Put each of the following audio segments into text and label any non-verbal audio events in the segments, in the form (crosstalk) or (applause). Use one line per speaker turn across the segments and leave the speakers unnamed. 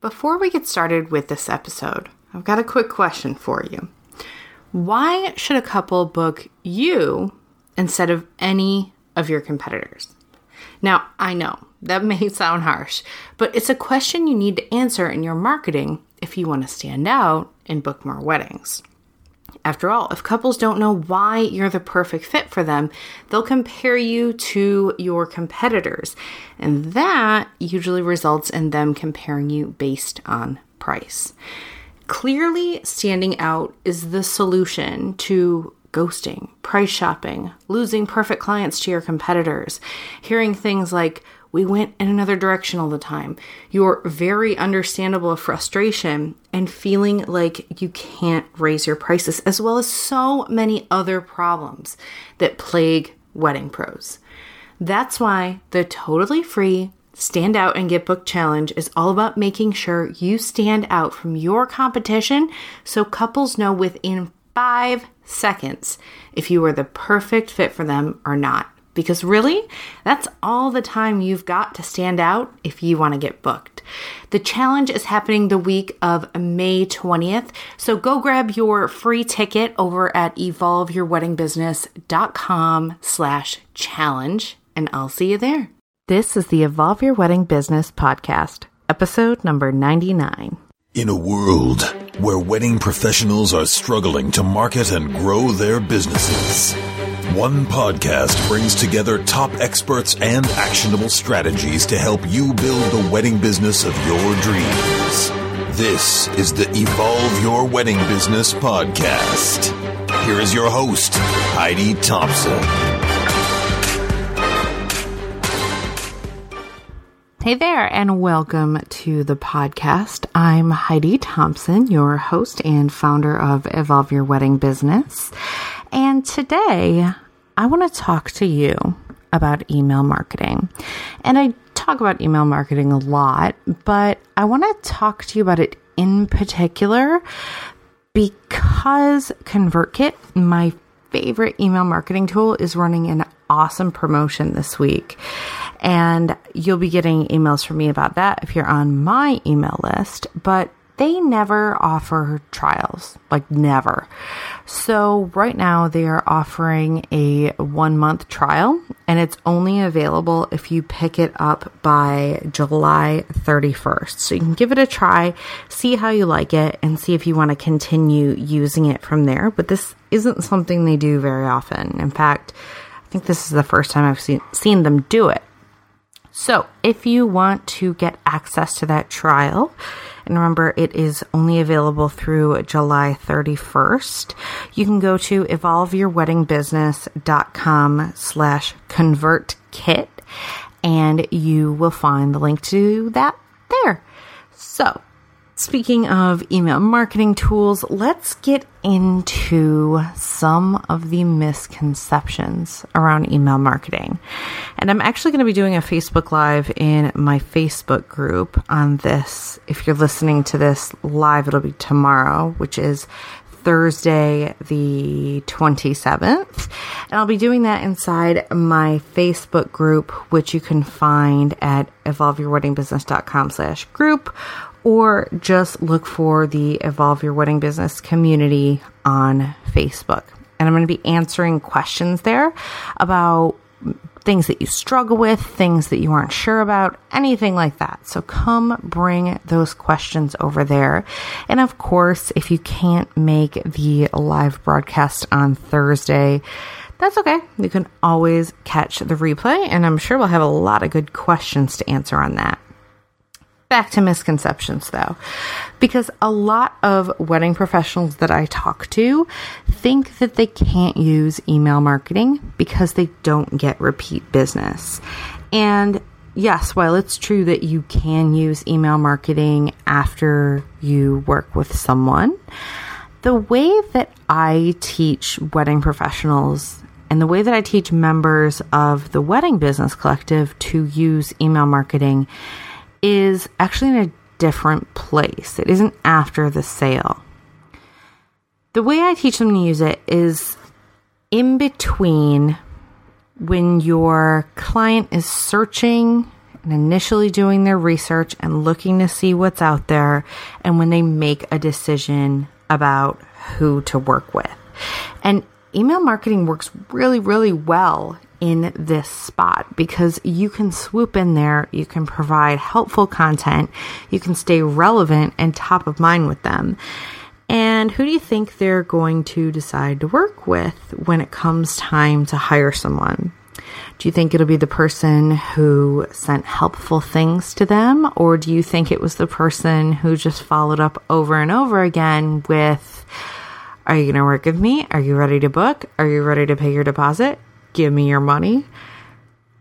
Before we get started with this episode, I've got a quick question for you. Why should a couple book you instead of any of your competitors? Now, I know that (laughs) may sound harsh, but it's a question you need to answer in your marketing if you want to stand out and book more weddings. After all, if couples don't know why you're the perfect fit for them, they'll compare you to your competitors. And that usually results in them comparing you based on price. Clearly, standing out is the solution to ghosting, price shopping, losing perfect clients to your competitors, hearing things like, we went in another direction all the time. Your very understandable frustration and feeling like you can't raise your prices, as well as so many other problems that plague wedding pros. That's why the totally free Stand Out and Get Booked Challenge is all about making sure you stand out from your competition so couples know within five seconds if you are the perfect fit for them or not because really, that's all the time you've got to stand out if you want to get booked. The challenge is happening the week of May 20th, so go grab your free ticket over at evolveyourweddingbusiness.com slash challenge, and I'll see you there. This is the Evolve Your Wedding Business podcast, episode number 99.
In a world where wedding professionals are struggling to market and grow their businesses, one podcast brings together top experts and actionable strategies to help you build the wedding business of your dreams. This is the Evolve Your Wedding Business podcast. Here is your host, Heidi Thompson.
Hey there, and welcome to the podcast. I'm Heidi Thompson, your host and founder of Evolve Your Wedding Business. And today I want to talk to you about email marketing. And I talk about email marketing a lot, but I want to talk to you about it in particular because ConvertKit, my favorite email marketing tool, is running an awesome promotion this week. And you'll be getting emails from me about that if you're on my email list. But they never offer trials, like never. So right now they are offering a one month trial and it's only available if you pick it up by July 31st. So you can give it a try, see how you like it and see if you want to continue using it from there. But this isn't something they do very often. In fact, I think this is the first time I've seen, seen them do it. So if you want to get access to that trial, and remember, it is only available through July 31st. You can go to evolveyourweddingbusiness.com slash convert kit and you will find the link to that there. So Speaking of email marketing tools, let's get into some of the misconceptions around email marketing. And I'm actually going to be doing a Facebook Live in my Facebook group on this. If you're listening to this live, it'll be tomorrow, which is Thursday, the 27th. And I'll be doing that inside my Facebook group, which you can find at evolveyourweddingbusiness.com slash group or just look for the Evolve Your Wedding Business community on Facebook. And I'm going to be answering questions there about things that you struggle with, things that you aren't sure about, anything like that. So come bring those questions over there. And of course, if you can't make the live broadcast on Thursday, that's okay. You can always catch the replay, and I'm sure we'll have a lot of good questions to answer on that. Back to misconceptions though, because a lot of wedding professionals that I talk to think that they can't use email marketing because they don't get repeat business. And yes, while it's true that you can use email marketing after you work with someone, the way that I teach wedding professionals and the way that I teach members of the Wedding Business Collective to use email marketing is actually in a different place. It isn't after the sale. The way I teach them to use it is in between when your client is searching and initially doing their research and looking to see what's out there and when they make a decision about who to work with. And email marketing works really, really well in this spot because you can swoop in there, you can provide helpful content, you can stay relevant and top of mind with them. And who do you think they're going to decide to work with when it comes time to hire someone? Do you think it'll be the person who sent helpful things to them? Or do you think it was the person who just followed up over and over again with, Are you going to work with me? Are you ready to book? Are you ready to pay your deposit? Give me your money.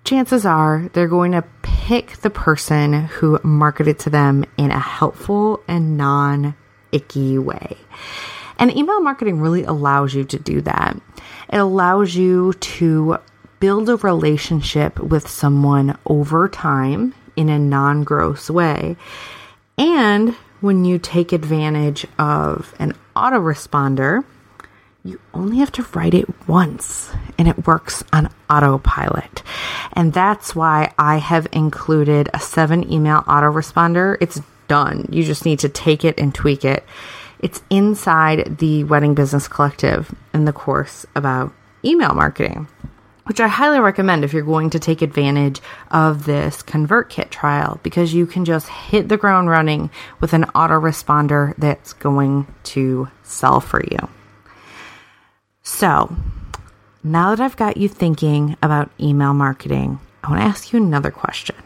Chances are they're going to pick the person who marketed to them in a helpful and non icky way. And email marketing really allows you to do that. It allows you to build a relationship with someone over time in a non gross way. And when you take advantage of an autoresponder, you only have to write it once and it works on autopilot. And that's why I have included a seven email autoresponder. It's done. You just need to take it and tweak it. It's inside the Wedding Business Collective in the course about email marketing which I highly recommend if you're going to take advantage of this ConvertKit trial because you can just hit the ground running with an autoresponder that's going to sell for you. So, now that I've got you thinking about email marketing, I want to ask you another question.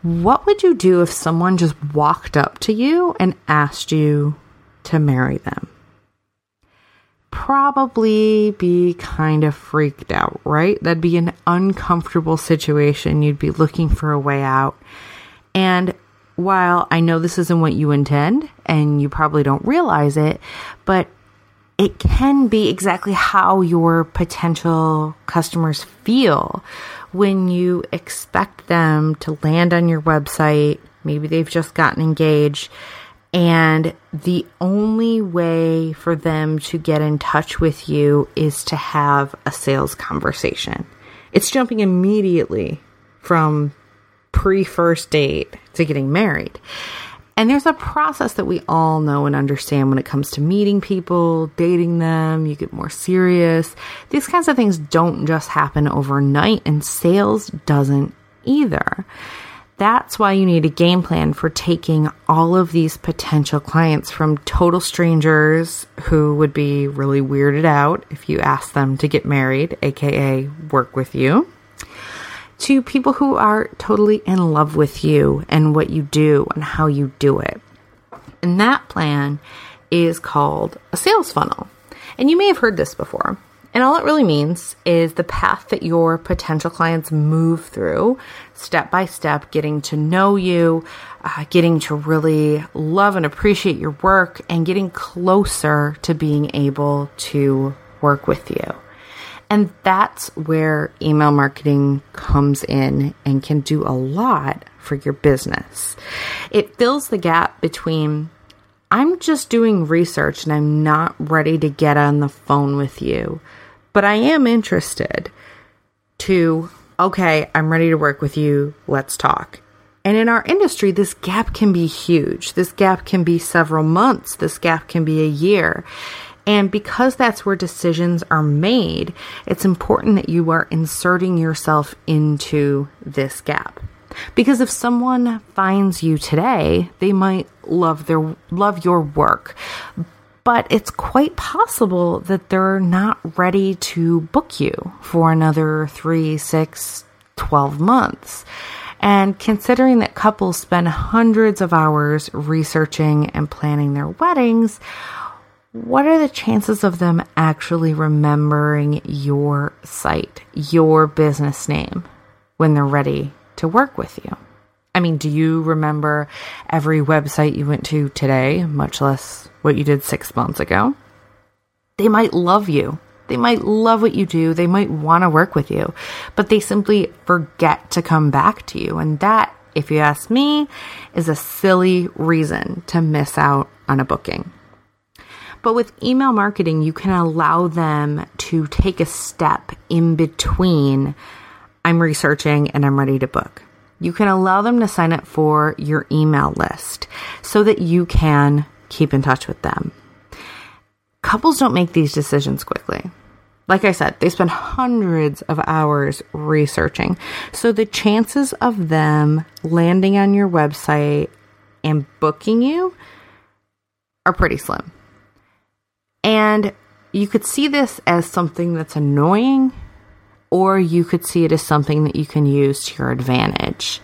What would you do if someone just walked up to you and asked you to marry them? probably be kind of freaked out, right? That'd be an uncomfortable situation. You'd be looking for a way out. And while I know this isn't what you intend and you probably don't realize it, but it can be exactly how your potential customers feel when you expect them to land on your website. Maybe they've just gotten engaged and the only way for them to get in touch with you is to have a sales conversation. It's jumping immediately from pre first date to getting married. And there's a process that we all know and understand when it comes to meeting people, dating them, you get more serious. These kinds of things don't just happen overnight, and sales doesn't either. That's why you need a game plan for taking all of these potential clients from total strangers who would be really weirded out if you ask them to get married, aka work with you, to people who are totally in love with you and what you do and how you do it. And that plan is called a sales funnel. And you may have heard this before. And all it really means is the path that your potential clients move through, step by step, getting to know you, uh, getting to really love and appreciate your work, and getting closer to being able to work with you. And that's where email marketing comes in and can do a lot for your business. It fills the gap between I'm just doing research and I'm not ready to get on the phone with you but I am interested to, okay, I'm ready to work with you. Let's talk. And in our industry, this gap can be huge. This gap can be several months. This gap can be a year. And because that's where decisions are made, it's important that you are inserting yourself into this gap. Because if someone finds you today, they might love their love your work, but it's quite possible that they're not ready to book you for another three, six, 12 months. And considering that couples spend hundreds of hours researching and planning their weddings, what are the chances of them actually remembering your site, your business name, when they're ready to work with you? I mean, do you remember every website you went to today, much less what you did six months ago? They might love you. They might love what you do. They might want to work with you, but they simply forget to come back to you. And that, if you ask me, is a silly reason to miss out on a booking. But with email marketing, you can allow them to take a step in between I'm researching and I'm ready to book. You can allow them to sign up for your email list so that you can keep in touch with them. Couples don't make these decisions quickly. Like I said, they spend hundreds of hours researching. So the chances of them landing on your website and booking you are pretty slim. And you could see this as something that's annoying, or you could see it as something that you can use to your advantage.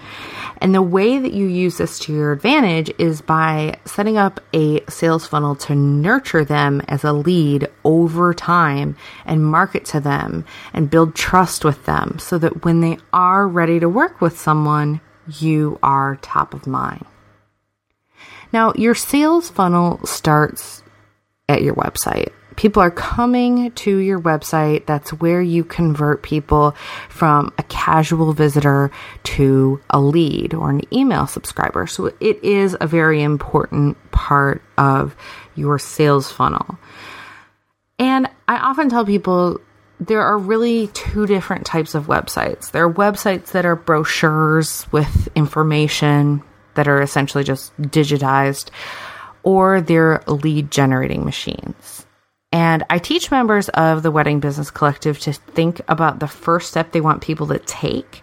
And the way that you use this to your advantage is by setting up a sales funnel to nurture them as a lead over time and market to them and build trust with them so that when they are ready to work with someone, you are top of mind. Now, your sales funnel starts at your website. People are coming to your website. That's where you convert people from a casual visitor to a lead or an email subscriber. So it is a very important part of your sales funnel. And I often tell people there are really two different types of websites. There are websites that are brochures with information that are essentially just digitized, or they're lead generating machines. And I teach members of the Wedding Business Collective to think about the first step they want people to take.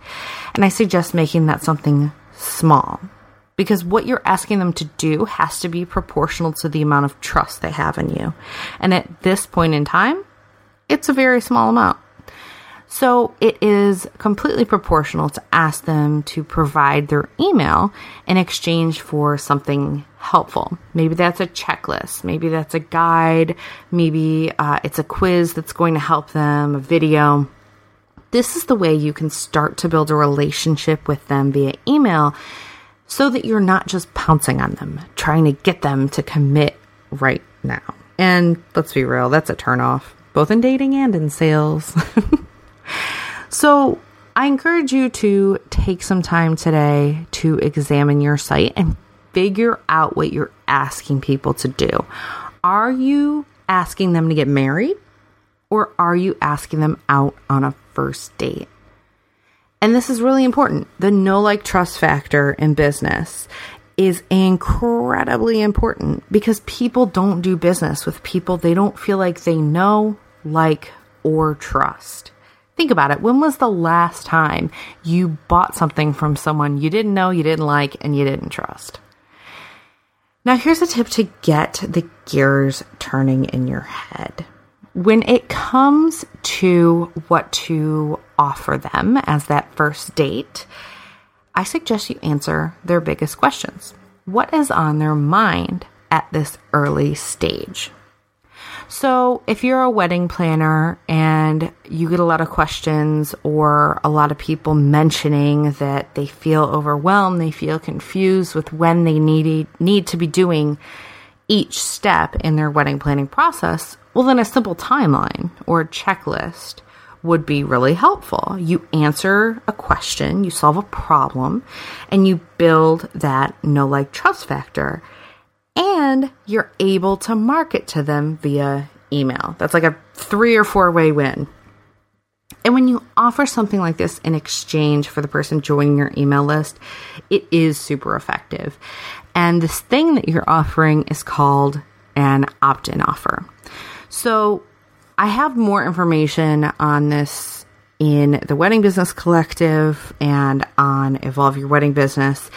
And I suggest making that something small because what you're asking them to do has to be proportional to the amount of trust they have in you. And at this point in time, it's a very small amount. So it is completely proportional to ask them to provide their email in exchange for something helpful. Maybe that's a checklist, maybe that's a guide, maybe uh, it's a quiz that's going to help them, a video. This is the way you can start to build a relationship with them via email so that you're not just pouncing on them, trying to get them to commit right now. And let's be real, that's a turnoff, both in dating and in sales. (laughs) So I encourage you to take some time today to examine your site and figure out what you're asking people to do. Are you asking them to get married or are you asking them out on a first date? And this is really important. The know like trust factor in business is incredibly important because people don't do business with people they don't feel like they know, like, or trust. Think about it. When was the last time you bought something from someone you didn't know, you didn't like, and you didn't trust? Now, here's a tip to get the gears turning in your head. When it comes to what to offer them as that first date, I suggest you answer their biggest questions. What is on their mind at this early stage? So, if you're a wedding planner and you get a lot of questions or a lot of people mentioning that they feel overwhelmed, they feel confused with when they need need to be doing each step in their wedding planning process, well then a simple timeline or a checklist would be really helpful. You answer a question, you solve a problem, and you build that know like trust factor and you're able to market to them via email. That's like a three or four way win. And when you offer something like this in exchange for the person joining your email list, it is super effective. And this thing that you're offering is called an opt in offer. So I have more information on this in the Wedding Business Collective and on Evolve Your Wedding Business.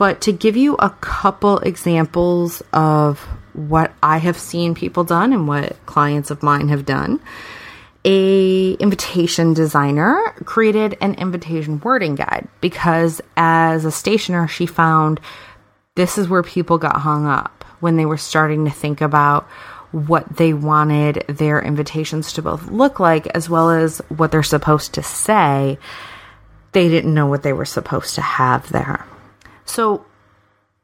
But to give you a couple examples of what I have seen people done and what clients of mine have done, a invitation designer created an invitation wording guide because as a stationer she found this is where people got hung up when they were starting to think about what they wanted their invitations to both look like as well as what they're supposed to say. They didn't know what they were supposed to have there so,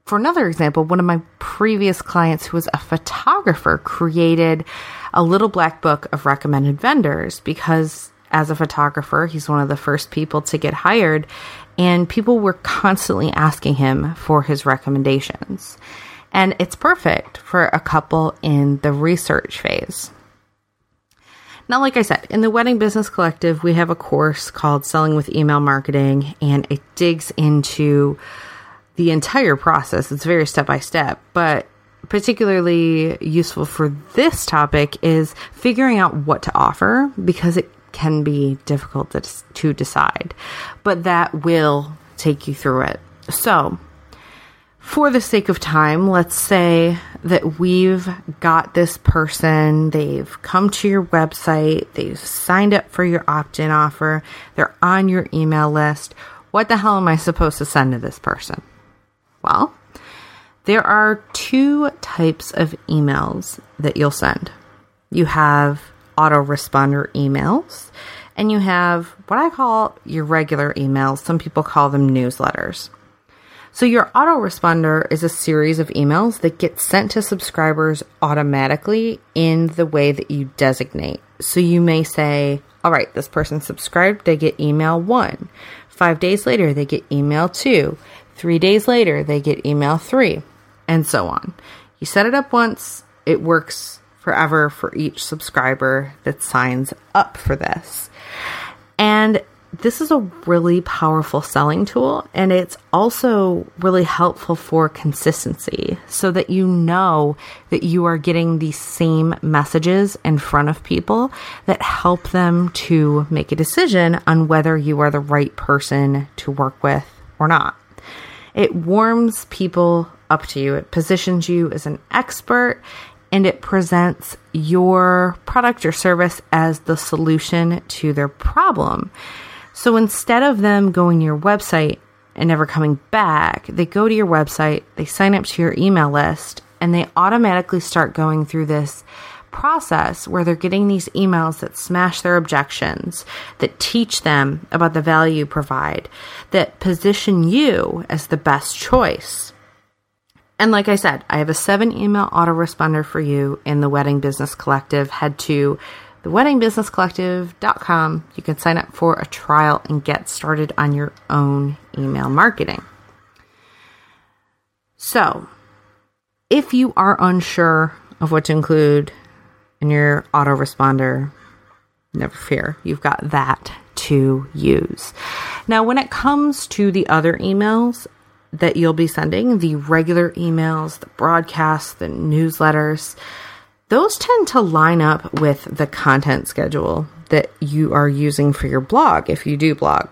for another example, one of my previous clients who was a photographer created a little black book of recommended vendors because as a photographer, he's one of the first people to get hired, and people were constantly asking him for his recommendations. And it's perfect for a couple in the research phase. Now, like I said, in the Wedding Business Collective, we have a course called Selling with Email Marketing, and it digs into the entire process. It's very step by step, but particularly useful for this topic is figuring out what to offer because it can be difficult to, to decide, but that will take you through it. So, for the sake of time, let's say that we've got this person, they've come to your website, they've signed up for your opt in offer, they're on your email list. What the hell am I supposed to send to this person? Well, there are two types of emails that you'll send. You have autoresponder emails, and you have what I call your regular emails. Some people call them newsletters. So, your autoresponder is a series of emails that get sent to subscribers automatically in the way that you designate. So, you may say, All right, this person subscribed, they get email one. Five days later, they get email two. Three days later, they get email three, and so on. You set it up once, it works forever for each subscriber that signs up for this. And this is a really powerful selling tool and it's also really helpful for consistency so that you know that you are getting the same messages in front of people that help them to make a decision on whether you are the right person to work with or not. It warms people up to you. It positions you as an expert and it presents your product or service as the solution to their problem. So instead of them going to your website and never coming back, they go to your website, they sign up to your email list, and they automatically start going through this process where they're getting these emails that smash their objections, that teach them about the value you provide, that position you as the best choice. And like I said, I have a seven email autoresponder for you in the Wedding Business Collective. Head to theweddingbusinesscollective.com. You can sign up for a trial and get started on your own email marketing. So, if you are unsure of what to include in your autoresponder, never fear, you've got that to use. Now, when it comes to the other emails, that you'll be sending, the regular emails, the broadcasts, the newsletters, those tend to line up with the content schedule that you are using for your blog if you do blog.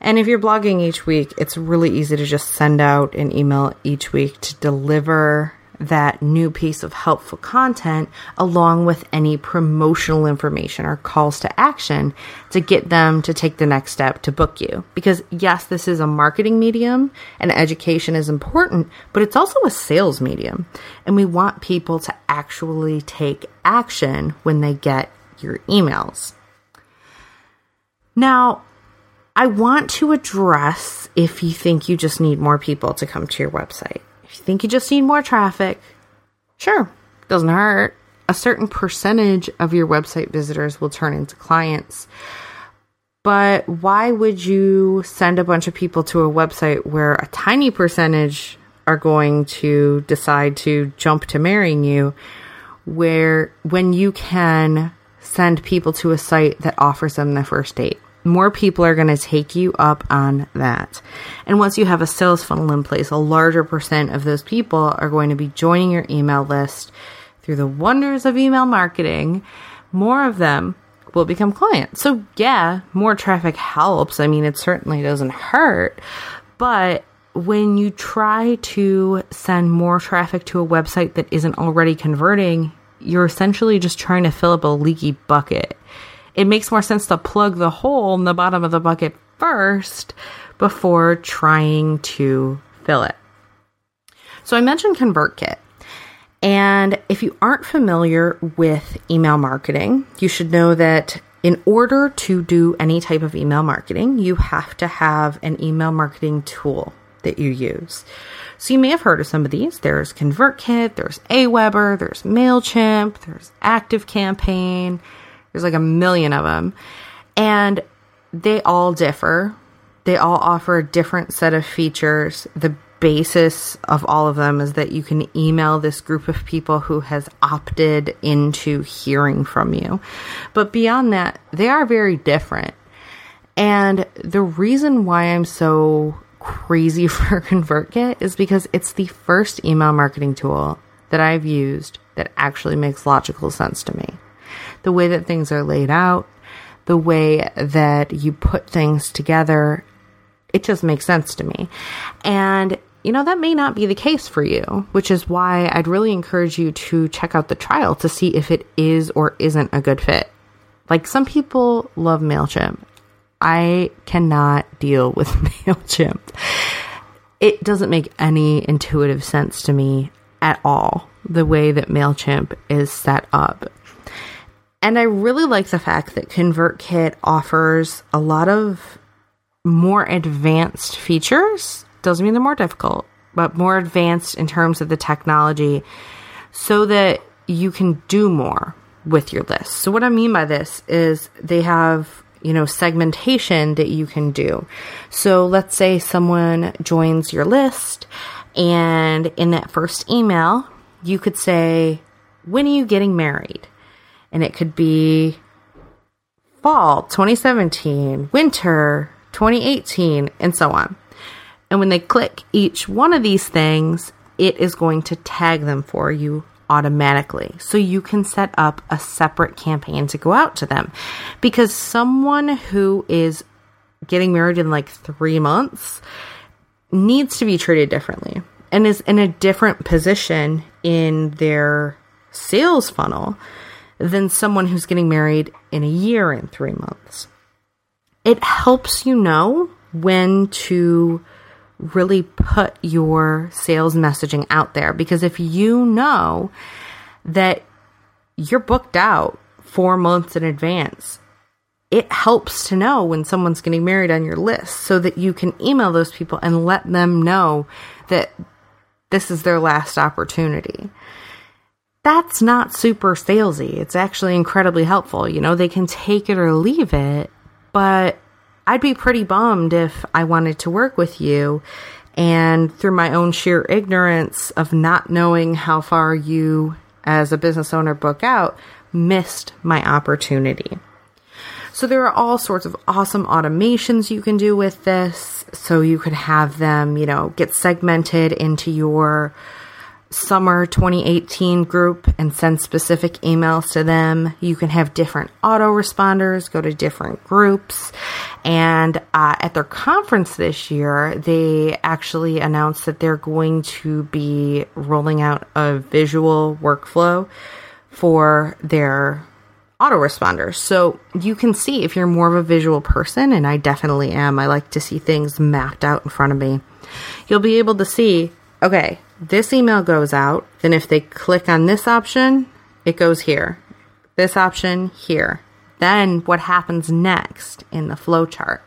And if you're blogging each week, it's really easy to just send out an email each week to deliver that new piece of helpful content along with any promotional information or calls to action to get them to take the next step to book you. Because yes, this is a marketing medium and education is important, but it's also a sales medium. And we want people to actually take action when they get your emails. Now, I want to address if you think you just need more people to come to your website. You think you just need more traffic, sure, doesn't hurt. A certain percentage of your website visitors will turn into clients. But why would you send a bunch of people to a website where a tiny percentage are going to decide to jump to marrying you, where when you can send people to a site that offers them the first date? More people are going to take you up on that. And once you have a sales funnel in place, a larger percent of those people are going to be joining your email list through the wonders of email marketing. More of them will become clients. So, yeah, more traffic helps. I mean, it certainly doesn't hurt. But when you try to send more traffic to a website that isn't already converting, you're essentially just trying to fill up a leaky bucket it makes more sense to plug the hole in the bottom of the bucket first before trying to fill it. So I mentioned ConvertKit. And if you aren't familiar with email marketing, you should know that in order to do any type of email marketing, you have to have an email marketing tool that you use. So you may have heard of some of these. There's ConvertKit, there's Aweber, there's MailChimp, there's ActiveCampaign, there's like a million of them. And they all differ. They all offer a different set of features. The basis of all of them is that you can email this group of people who has opted into hearing from you. But beyond that, they are very different. And the reason why I'm so crazy (laughs) for ConvertKit is because it's the first email marketing tool that I've used that actually makes logical sense to me. The way that things are laid out, the way that you put things together, it just makes sense to me. And you know, that may not be the case for you, which is why I'd really encourage you to check out the trial to see if it is or isn't a good fit. Like some people love MailChimp. I cannot deal with (laughs) MailChimp. It doesn't make any intuitive sense to me at all, the way that MailChimp is set up. And I really like the fact that ConvertKit offers a lot of more advanced features doesn't mean they're more difficult, but more advanced in terms of the technology so that you can do more with your list. So what I mean by this is they have, you know, segmentation that you can do. So let's say someone joins your list and in that first email, you could say, when are you getting married? And it could be fall 2017, winter 2018, and so on. And when they click each one of these things, it is going to tag them for you automatically. So you can set up a separate campaign to go out to them. Because someone who is getting married in like three months needs to be treated differently and is in a different position in their sales funnel than someone who's getting married in a year and three months. It helps you know when to really put your sales messaging out there because if you know that you're booked out four months in advance, it helps to know when someone's getting married on your list so that you can email those people and let them know that this is their last opportunity. That's not super salesy. It's actually incredibly helpful. You know, they can take it or leave it, but I'd be pretty bummed if I wanted to work with you and through my own sheer ignorance of not knowing how far you as a business owner book out missed my opportunity. So there are all sorts of awesome automations you can do with this. So you could have them, you know, get segmented into your summer 2018 group and send specific emails to them. You can have different autoresponders go to different groups. And uh, at their conference this year, they actually announced that they're going to be rolling out a visual workflow for their autoresponders. So you can see if you're more of a visual person, and I definitely am. I like to see things mapped out in front of me. You'll be able to see, okay, this email goes out. Then if they click on this option, it goes here. This option here. Then what happens next in the flowchart.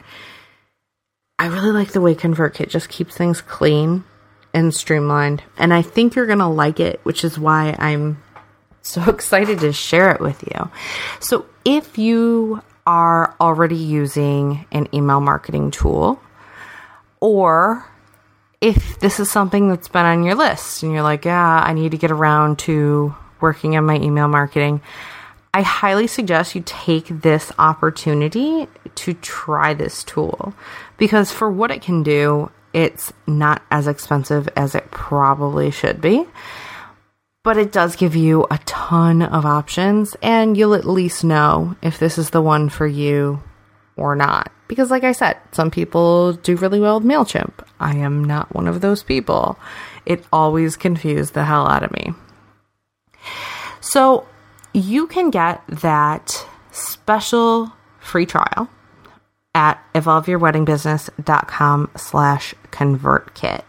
I really like the way ConvertKit just keeps things clean and streamlined. And I think you're going to like it, which is why I'm so (laughs) excited to share it with you. So if you are already using an email marketing tool or if this is something that's been on your list and you're like, yeah, I need to get around to working on my email marketing, I highly suggest you take this opportunity to try this tool because for what it can do, it's not as expensive as it probably should be. But it does give you a ton of options, and you'll at least know if this is the one for you or not. Because, like I said, some people do really well with MailChimp. I am not one of those people. It always confused the hell out of me. So, you can get that special free trial at evolveyourweddingbusiness.com slash convertkit.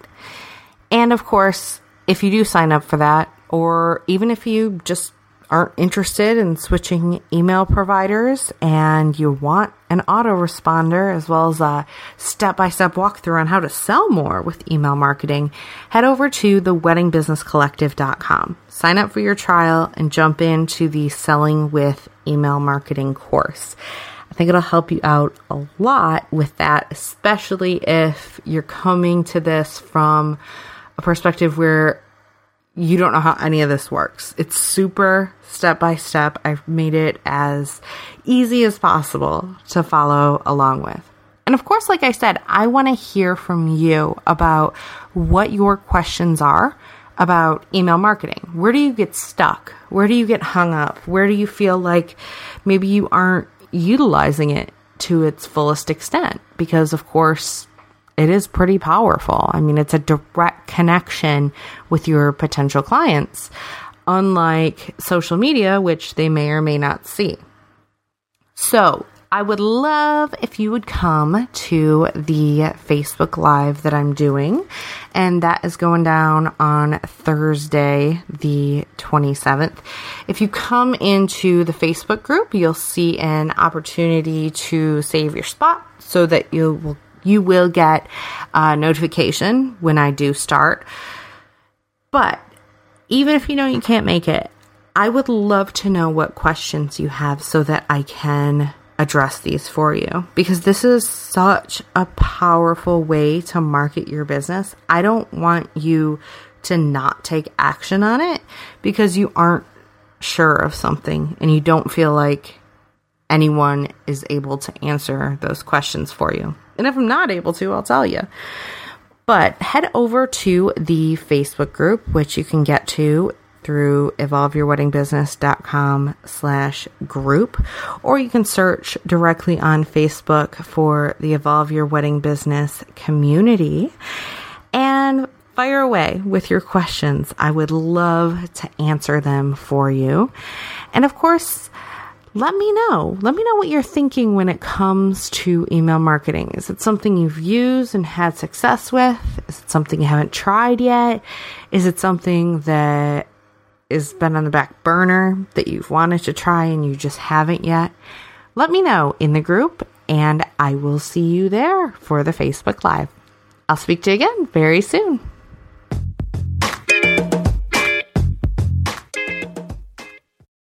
And of course, if you do sign up for that, or even if you just aren't interested in switching email providers and you want an autoresponder as well as a step by step walkthrough on how to sell more with email marketing, head over to the weddingbusinesscollective.com. Sign up for your trial and jump into the Selling with Email Marketing course. I think it'll help you out a lot with that, especially if you're coming to this from a perspective where you don't know how any of this works. It's super step by step. I've made it as easy as possible to follow along with. And of course, like I said, I want to hear from you about what your questions are about email marketing. Where do you get stuck? Where do you get hung up? Where do you feel like maybe you aren't utilizing it to its fullest extent? Because, of course, it is pretty powerful. I mean, it's a direct connection with your potential clients, unlike social media, which they may or may not see. So, I would love if you would come to the Facebook Live that I'm doing, and that is going down on Thursday, the 27th. If you come into the Facebook group, you'll see an opportunity to save your spot so that you will you will get a notification when I do start. But even if you know you can't make it, I would love to know what questions you have so that I can address these for you because this is such a powerful way to market your business. I don't want you to not take action on it because you aren't sure of something and you don't feel like anyone is able to answer those questions for you. And if I'm not able to, I'll tell you. But head over to the Facebook group, which you can get to through evolveyourweddingbusiness.com slash group, or you can search directly on Facebook for the Evolve Your Wedding Business community and fire away with your questions. I would love to answer them for you. And of course, let me know. Let me know what you're thinking when it comes to email marketing. Is it something you've used and had success with? Is it something you haven't tried yet? Is it something that has been on the back burner that you've wanted to try and you just haven't yet, let me know in the group and I will see you there for the Facebook Live. I'll speak to you again very soon.